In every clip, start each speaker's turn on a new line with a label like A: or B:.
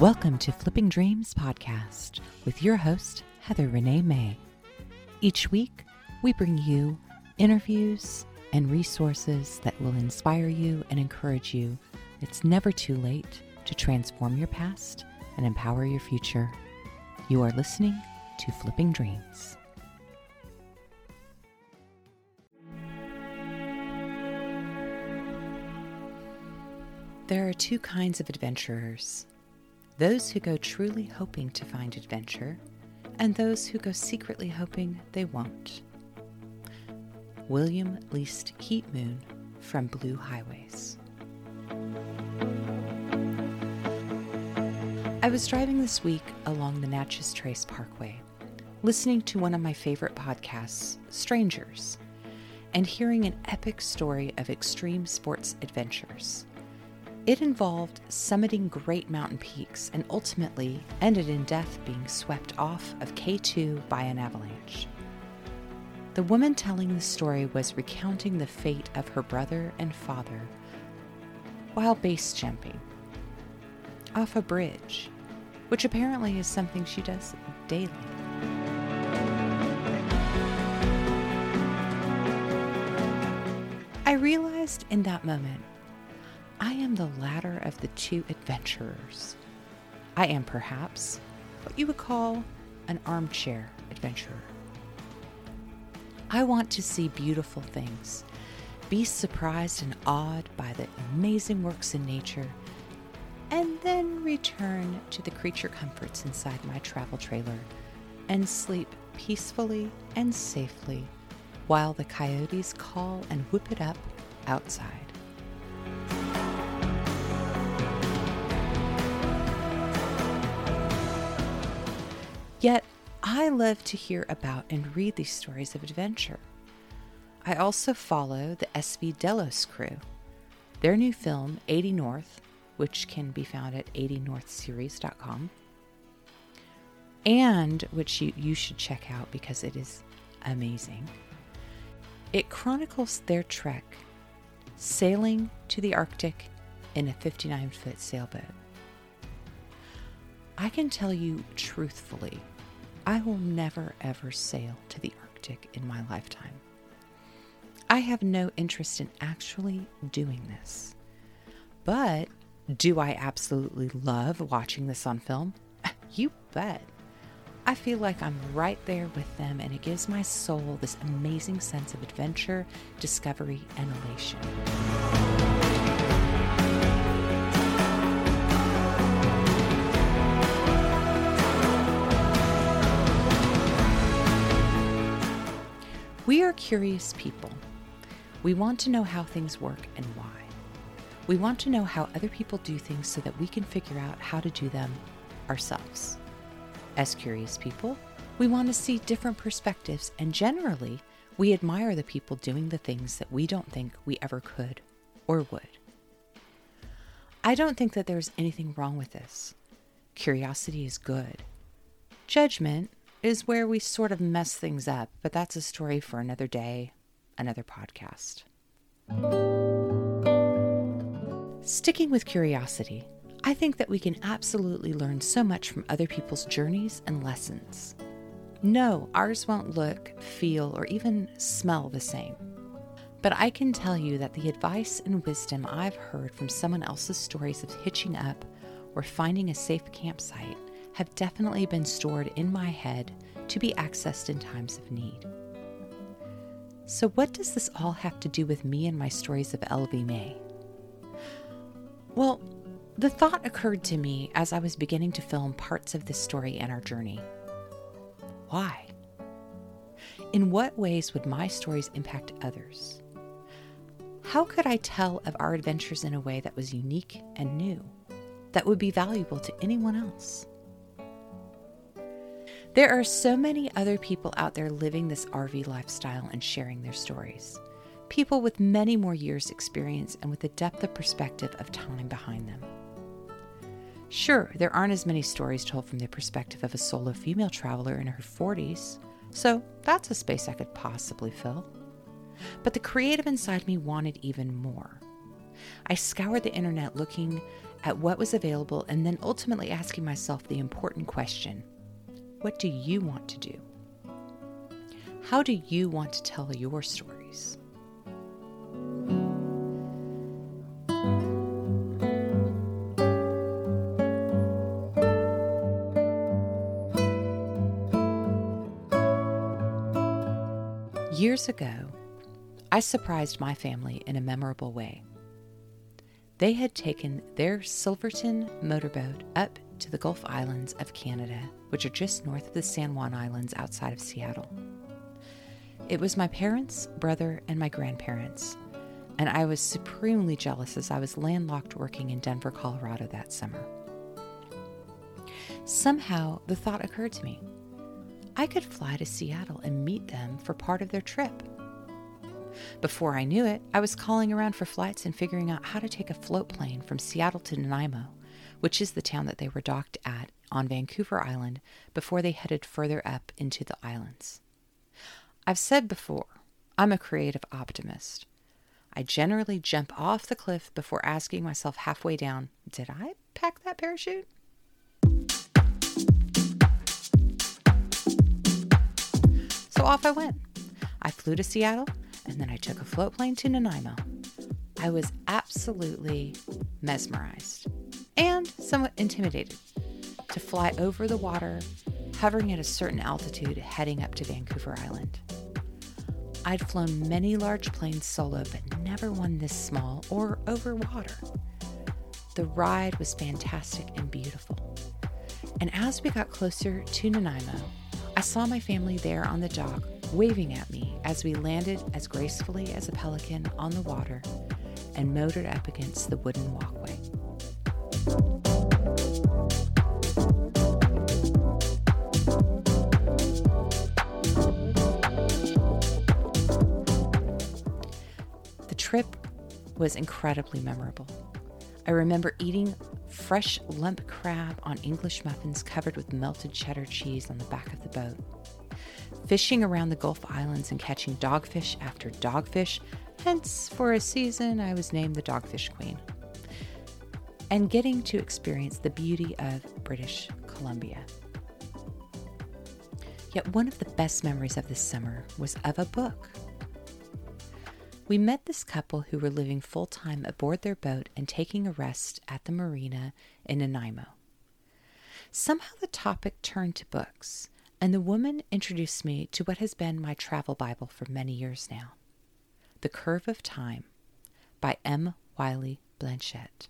A: Welcome to Flipping Dreams podcast with your host, Heather Renee May. Each week, we bring you interviews and resources that will inspire you and encourage you. It's never too late to transform your past and empower your future. You are listening to Flipping Dreams. There are two kinds of adventurers those who go truly hoping to find adventure, and those who go secretly hoping they won't. William Least Heat Moon from Blue Highways. I was driving this week along the Natchez Trace Parkway, listening to one of my favorite podcasts, Strangers, and hearing an epic story of extreme sports adventures. It involved summiting great mountain peaks and ultimately ended in death being swept off of K2 by an avalanche. The woman telling the story was recounting the fate of her brother and father while base jumping off a bridge, which apparently is something she does daily. I realized in that moment I am the latter of the two adventurers. I am perhaps what you would call an armchair adventurer. I want to see beautiful things, be surprised and awed by the amazing works in nature, and then return to the creature comforts inside my travel trailer and sleep peacefully and safely while the coyotes call and whoop it up outside. I love to hear about and read these stories of adventure. I also follow the SV Delos crew. Their new film, 80 North, which can be found at 80northseries.com, and which you, you should check out because it is amazing. It chronicles their trek sailing to the Arctic in a 59 foot sailboat. I can tell you truthfully I will never ever sail to the Arctic in my lifetime. I have no interest in actually doing this. But do I absolutely love watching this on film? You bet. I feel like I'm right there with them, and it gives my soul this amazing sense of adventure, discovery, and elation. Curious people. We want to know how things work and why. We want to know how other people do things so that we can figure out how to do them ourselves. As curious people, we want to see different perspectives, and generally, we admire the people doing the things that we don't think we ever could or would. I don't think that there's anything wrong with this. Curiosity is good. Judgment is where we sort of mess things up, but that's a story for another day, another podcast. Sticking with curiosity, I think that we can absolutely learn so much from other people's journeys and lessons. No, ours won't look, feel, or even smell the same. But I can tell you that the advice and wisdom I've heard from someone else's stories of hitching up or finding a safe campsite have definitely been stored in my head to be accessed in times of need. So, what does this all have to do with me and my stories of LV May? Well, The thought occurred to me as I was beginning to film parts of this story and our journey. Why? In what ways would my stories impact others? How could I tell of our adventures in a way that was unique and new, that would be valuable to anyone else? There are so many other people out there living this RV lifestyle and sharing their stories. People with many more years' experience and with a depth of perspective of time behind them. Sure, there aren't as many stories told from the perspective of a solo female traveler in her 40s, so that's a space I could possibly fill. But the creative inside me wanted even more. I scoured the internet looking at what was available and then ultimately asking myself the important question What do you want to do? How do you want to tell your stories? Years ago, I surprised my family in a memorable way. They had taken their Silverton motorboat up to the Gulf Islands of Canada, which are just north of the San Juan Islands outside of Seattle. It was my parents, brother, and my grandparents, and I was supremely jealous as I was landlocked working in Denver, Colorado that summer. Somehow, the thought occurred to me I could fly to Seattle and meet them for part of their trip. Before I knew it, I was calling around for flights and figuring out how to take a float plane from Seattle to Nanaimo, which is the town that they were docked at on Vancouver Island before they headed further up into the islands. I've said before, I'm a creative optimist. I generally jump off the cliff before asking myself halfway down, did I pack that parachute? So off I went. I flew to Seattle and then I took a float plane to Nanaimo. I was absolutely mesmerized and somewhat intimidated to fly over the water, hovering at a certain altitude, heading up to Vancouver Island. I'd flown many large planes solo, but never one this small or over water. The ride was fantastic and beautiful. And as we got closer to Nanaimo, I saw my family there on the dock waving at me as we landed as gracefully as a pelican on the water and motored up against the wooden walkway. Was incredibly memorable. I remember eating fresh lump crab on English muffins covered with melted cheddar cheese on the back of the boat, fishing around the Gulf Islands and catching dogfish after dogfish, hence, for a season, I was named the Dogfish Queen, and getting to experience the beauty of British Columbia. Yet one of the best memories of this summer was of a book we met this couple who were living full time aboard their boat and taking a rest at the marina in Nanaimo. Somehow the topic turned to books, and the woman introduced me to what has been my travel Bible for many years now The Curve of Time by M. Wylie Blanchet.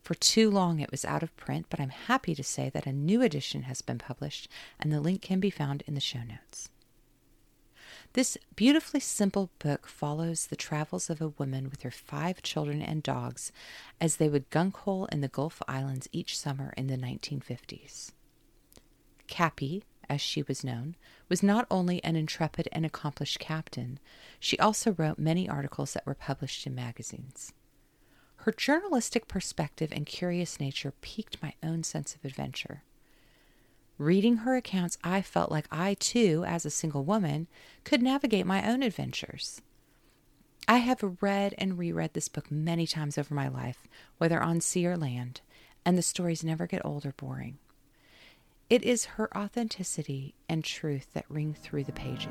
A: For too long it was out of print, but I'm happy to say that a new edition has been published, and the link can be found in the show notes. This beautifully simple book follows the travels of a woman with her five children and dogs as they would gunk hole in the Gulf Islands each summer in the 1950s. Cappy, as she was known, was not only an intrepid and accomplished captain, she also wrote many articles that were published in magazines. Her journalistic perspective and curious nature piqued my own sense of adventure. Reading her accounts, I felt like I too, as a single woman, could navigate my own adventures. I have read and reread this book many times over my life, whether on sea or land, and the stories never get old or boring. It is her authenticity and truth that ring through the pages.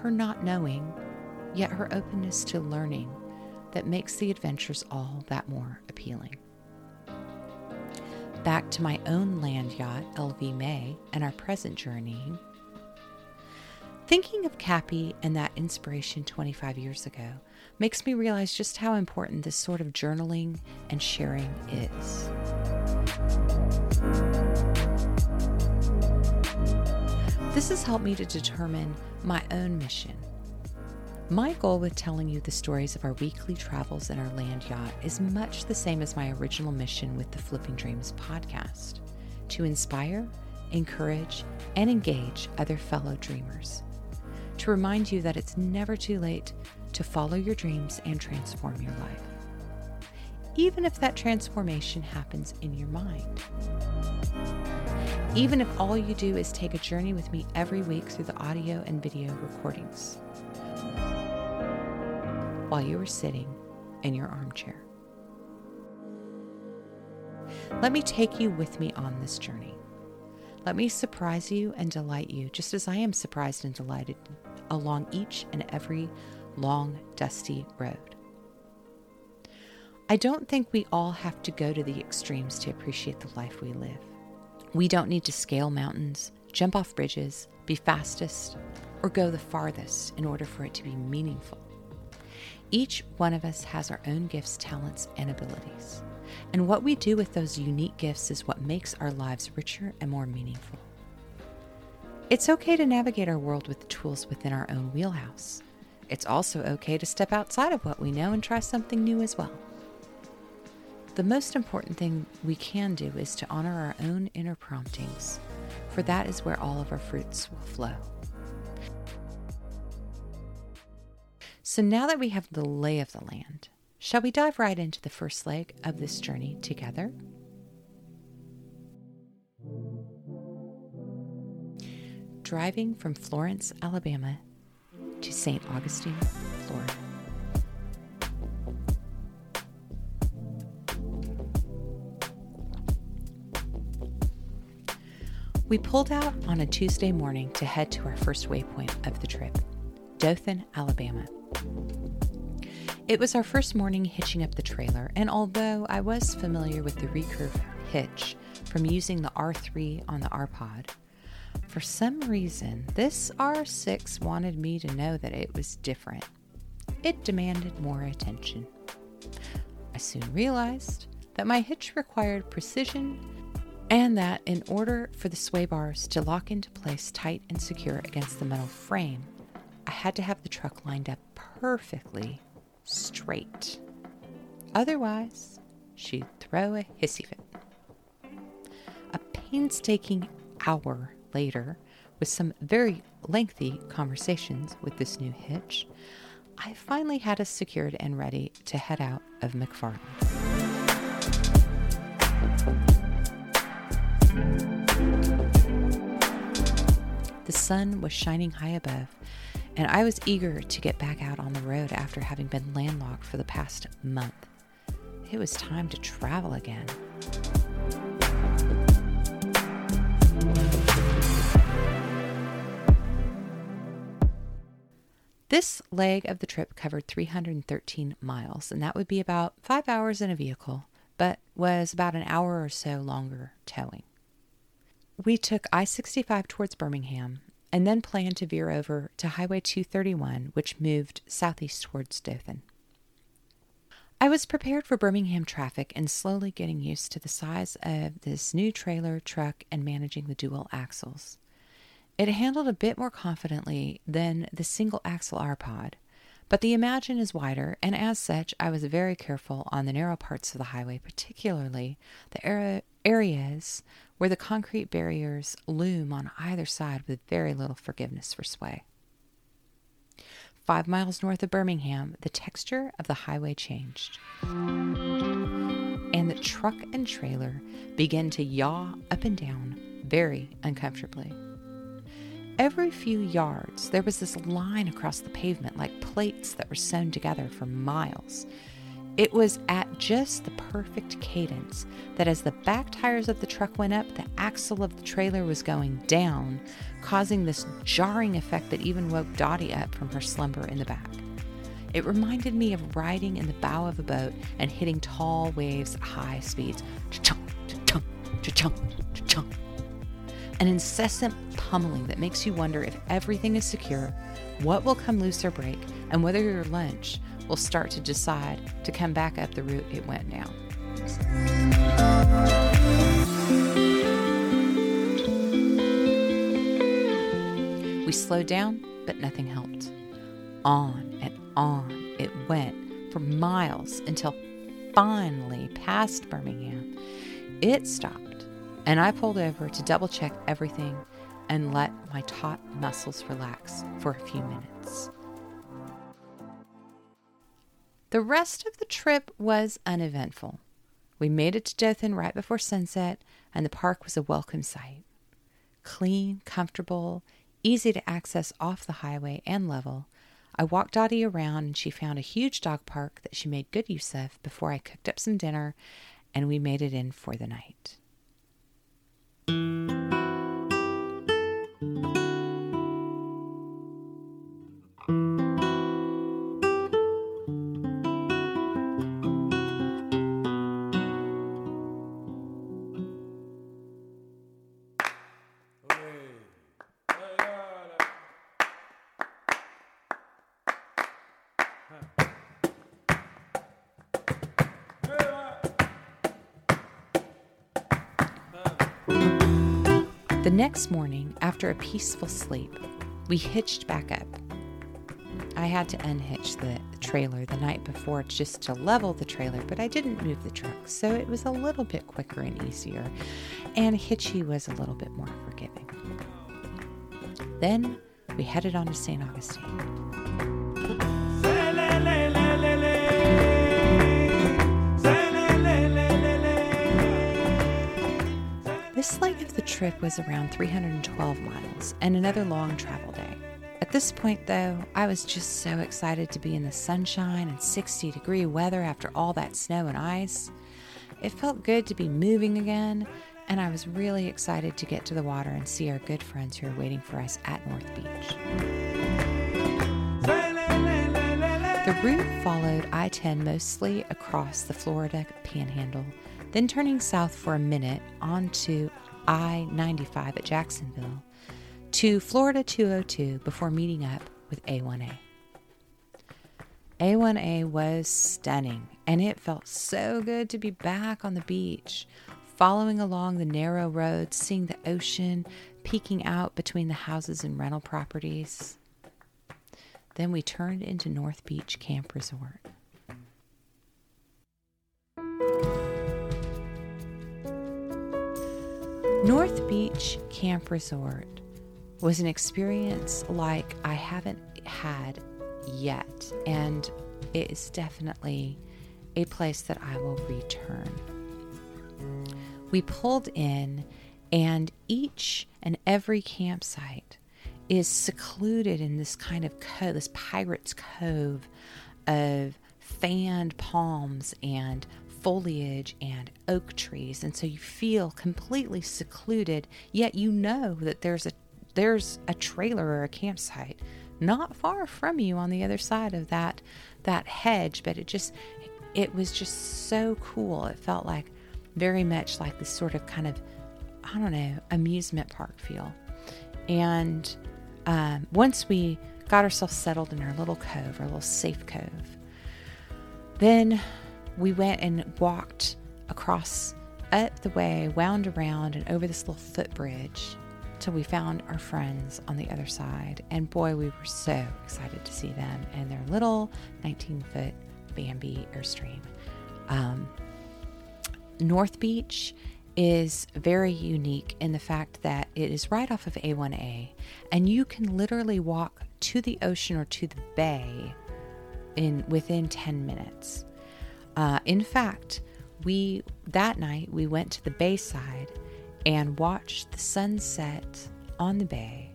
A: Her not knowing, yet her openness to learning that makes the adventures all that more appealing. Back to my own land yacht, LV May, and our present journey. Thinking of Cappy and that inspiration 25 years ago makes me realize just how important this sort of journaling and sharing is. This has helped me to determine my own mission. My goal with telling you the stories of our weekly travels in our land yacht is much the same as my original mission with the Flipping Dreams podcast to inspire, encourage, and engage other fellow dreamers. To remind you that it's never too late to follow your dreams and transform your life, even if that transformation happens in your mind. Even if all you do is take a journey with me every week through the audio and video recordings while you are sitting in your armchair. Let me take you with me on this journey. Let me surprise you and delight you, just as I am surprised and delighted along each and every long, dusty road. I don't think we all have to go to the extremes to appreciate the life we live. We don't need to scale mountains, jump off bridges, be fastest, or go the farthest in order for it to be meaningful. Each one of us has our own gifts, talents, and abilities. And what we do with those unique gifts is what makes our lives richer and more meaningful. It's okay to navigate our world with the tools within our own wheelhouse. It's also okay to step outside of what we know and try something new as well. The most important thing we can do is to honor our own inner promptings, for that is where all of our fruits will flow. So now that we have the lay of the land, shall we dive right into the first leg of this journey together? Driving from Florence, Alabama to St. Augustine, Florida. We pulled out on a Tuesday morning to head to our first waypoint of the trip, Dothan, Alabama. It was our first morning hitching up the trailer, and although I was familiar with the recurve hitch from using the R3 on the R-Pod, for some reason this R6 wanted me to know that it was different. It demanded more attention. I soon realized that my hitch required precision and that in order for the sway bars to lock into place tight and secure against the metal frame, I had to have the truck lined up perfectly straight. Otherwise, she'd throw a hissy fit. A painstaking hour later, with some very lengthy conversations with this new hitch, I finally had us secured and ready to head out of McFarland. The sun was shining high above, and I was eager to get back out on the road after having been landlocked for the past month. It was time to travel again. This leg of the trip covered 313 miles, and that would be about five hours in a vehicle, but was about an hour or so longer towing. We took I 65 towards Birmingham and then planned to veer over to Highway 231, which moved southeast towards Dothan. I was prepared for Birmingham traffic and slowly getting used to the size of this new trailer, truck, and managing the dual axles. It handled a bit more confidently than the single axle R pod, but the Imagine is wider, and as such, I was very careful on the narrow parts of the highway, particularly the areas where the concrete barriers loom on either side with very little forgiveness for sway. Five miles north of Birmingham, the texture of the highway changed. And the truck and trailer began to yaw up and down very uncomfortably. Every few yards, there was this line across the pavement like plates that were sewn together for miles, it was at just the perfect cadence that as the back tires of the truck went up, the axle of the trailer was going down, causing this jarring effect that even woke Dotty up from her slumber in the back. It reminded me of riding in the bow of a boat and hitting tall waves at high speeds. An incessant pummeling that makes you wonder if everything is secure, what will come loose or break, and whether your lunch will start to decide to come back up the route it went down. We slowed down, but nothing helped. On and on it went for miles until finally, past Birmingham, it stopped, and I pulled over to double check everything and let my taut muscles relax for a few minutes. The rest of the trip was uneventful. We made it to Dothan right before sunset, and the park was a welcome sight. Clean, comfortable, easy to access off the highway and level. I walked Dotty around and she found a huge dog park that she made good use of before I cooked up some dinner and we made it in for the night. The next morning, after a peaceful sleep, we hitched back up. I had to unhitch the trailer the night before just to level the trailer, but I didn't move the truck, so it was a little bit quicker and easier, and Hitchy was a little bit more forgiving. Then we headed on to St. Augustine. Trip was around 312 miles and another long travel day. At this point, though, I was just so excited to be in the sunshine and 60 degree weather after all that snow and ice. It felt good to be moving again, and I was really excited to get to the water and see our good friends who are waiting for us at North Beach. The route followed I 10 mostly across the Florida panhandle then turning south for a minute onto I 95 at Jacksonville to Florida 202 before meeting up with A1A. A1A was stunning, and it felt so good to be back on the beach, following along the narrow roads, seeing the ocean peeking out between the houses and rental properties. Then we turned into North Beach Camp Resort. North Beach Camp Resort was an experience like I haven't had yet, and it is definitely a place that I will return. We pulled in, and each and every campsite is secluded in this kind of cove, this pirate's cove of fanned palms and foliage and oak trees. And so you feel completely secluded yet you know that there's a there's a trailer or a campsite not far from you on the other side of that that hedge. But it just it was just so cool. It felt like very much like this sort of kind of i don't know amusement park feel. And um, once we got ourselves settled in our little cove our little safe cove then we went and walked across up the way, wound around, and over this little footbridge till we found our friends on the other side. And boy, we were so excited to see them and their little 19 foot Bambi Airstream. Um, North Beach is very unique in the fact that it is right off of A1A, and you can literally walk to the ocean or to the bay in within 10 minutes. Uh, in fact, we that night we went to the bayside and watched the sunset on the bay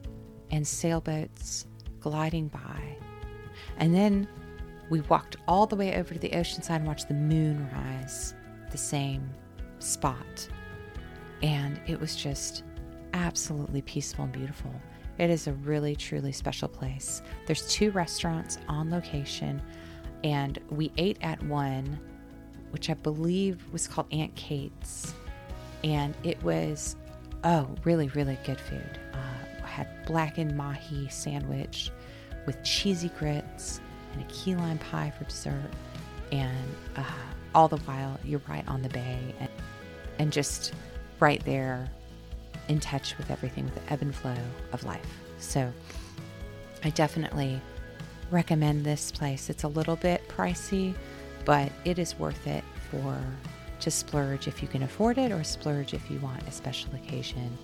A: and sailboats gliding by. And then we walked all the way over to the ocean side and watched the moon rise the same spot. And it was just absolutely peaceful and beautiful. It is a really, truly special place. There's two restaurants on location, and we ate at one which I believe was called Aunt Kate's. And it was, oh, really, really good food. Uh, I had blackened mahi sandwich with cheesy grits and a key lime pie for dessert. And uh, all the while, you're right on the bay and, and just right there in touch with everything, with the ebb and flow of life. So I definitely recommend this place. It's a little bit pricey, but it is worth it for to splurge if you can afford it or splurge if you want a special occasion.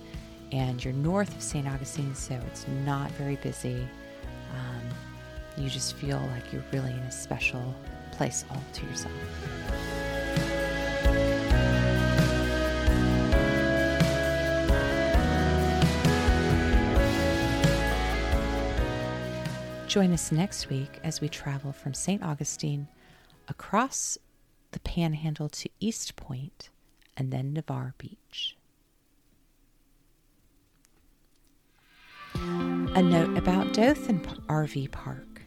A: And you're north of St. Augustine, so it's not very busy. Um, you just feel like you're really in a special place all to yourself. Join us next week as we travel from St. Augustine across the Panhandle to East Point and then Navarre Beach. A note about Dothan RV Park.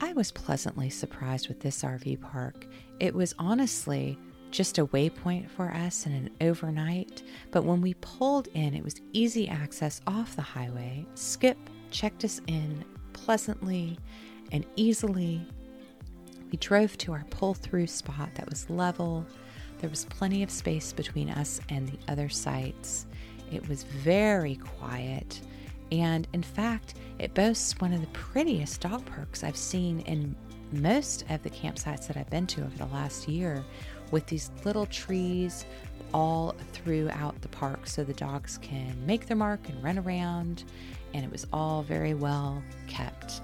A: I was pleasantly surprised with this RV park. It was honestly just a waypoint for us and an overnight, but when we pulled in, it was easy access off the highway. Skip checked us in pleasantly and easily. We drove to our pull through spot that was level. There was plenty of space between us and the other sites. It was very quiet. And in fact, it boasts one of the prettiest dog parks I've seen in most of the campsites that I've been to over the last year, with these little trees all throughout the park so the dogs can make their mark and run around and it was all very well kept.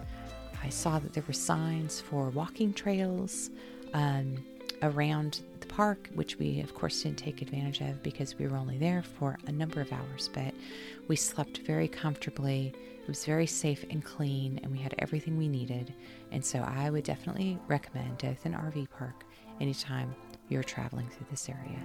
A: I saw that there were signs for walking trails um, around the park, which we, of course, didn't take advantage of because we were only there for a number of hours, but we slept very comfortably. It was very safe and clean, and we had everything we needed. And so I would definitely recommend Dothan RV Park anytime you're traveling through this area.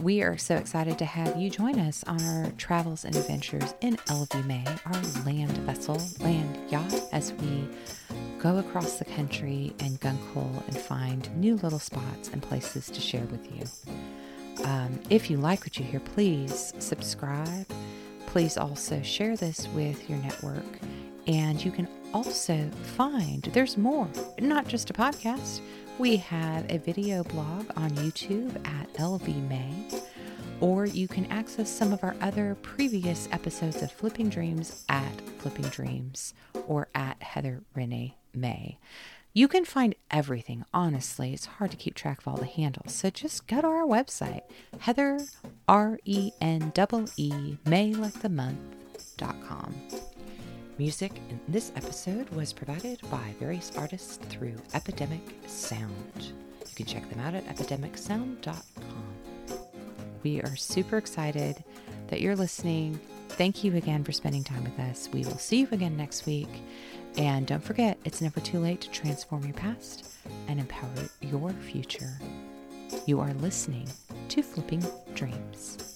A: We are so excited to have you join us on our travels and adventures in LV May, our land vessel, land yacht, as we go across the country and gunk hole and find new little spots and places to share with you. Um, if you like what you hear, please subscribe. Please also share this with your network. And you can also find there's more, not just a podcast. We have a video blog on YouTube at LV May, or you can access some of our other previous episodes of Flipping Dreams at Flipping Dreams or at Heather Renee May. You can find everything, honestly. It's hard to keep track of all the handles. So just go to our website, Heather, R E N E E, May like the month.com. Music in this episode was provided by various artists through Epidemic Sound. You can check them out at epidemicsound.com. We are super excited that you're listening. Thank you again for spending time with us. We will see you again next week. And don't forget, it's never too late to transform your past and empower your future. You are listening to Flipping Dreams.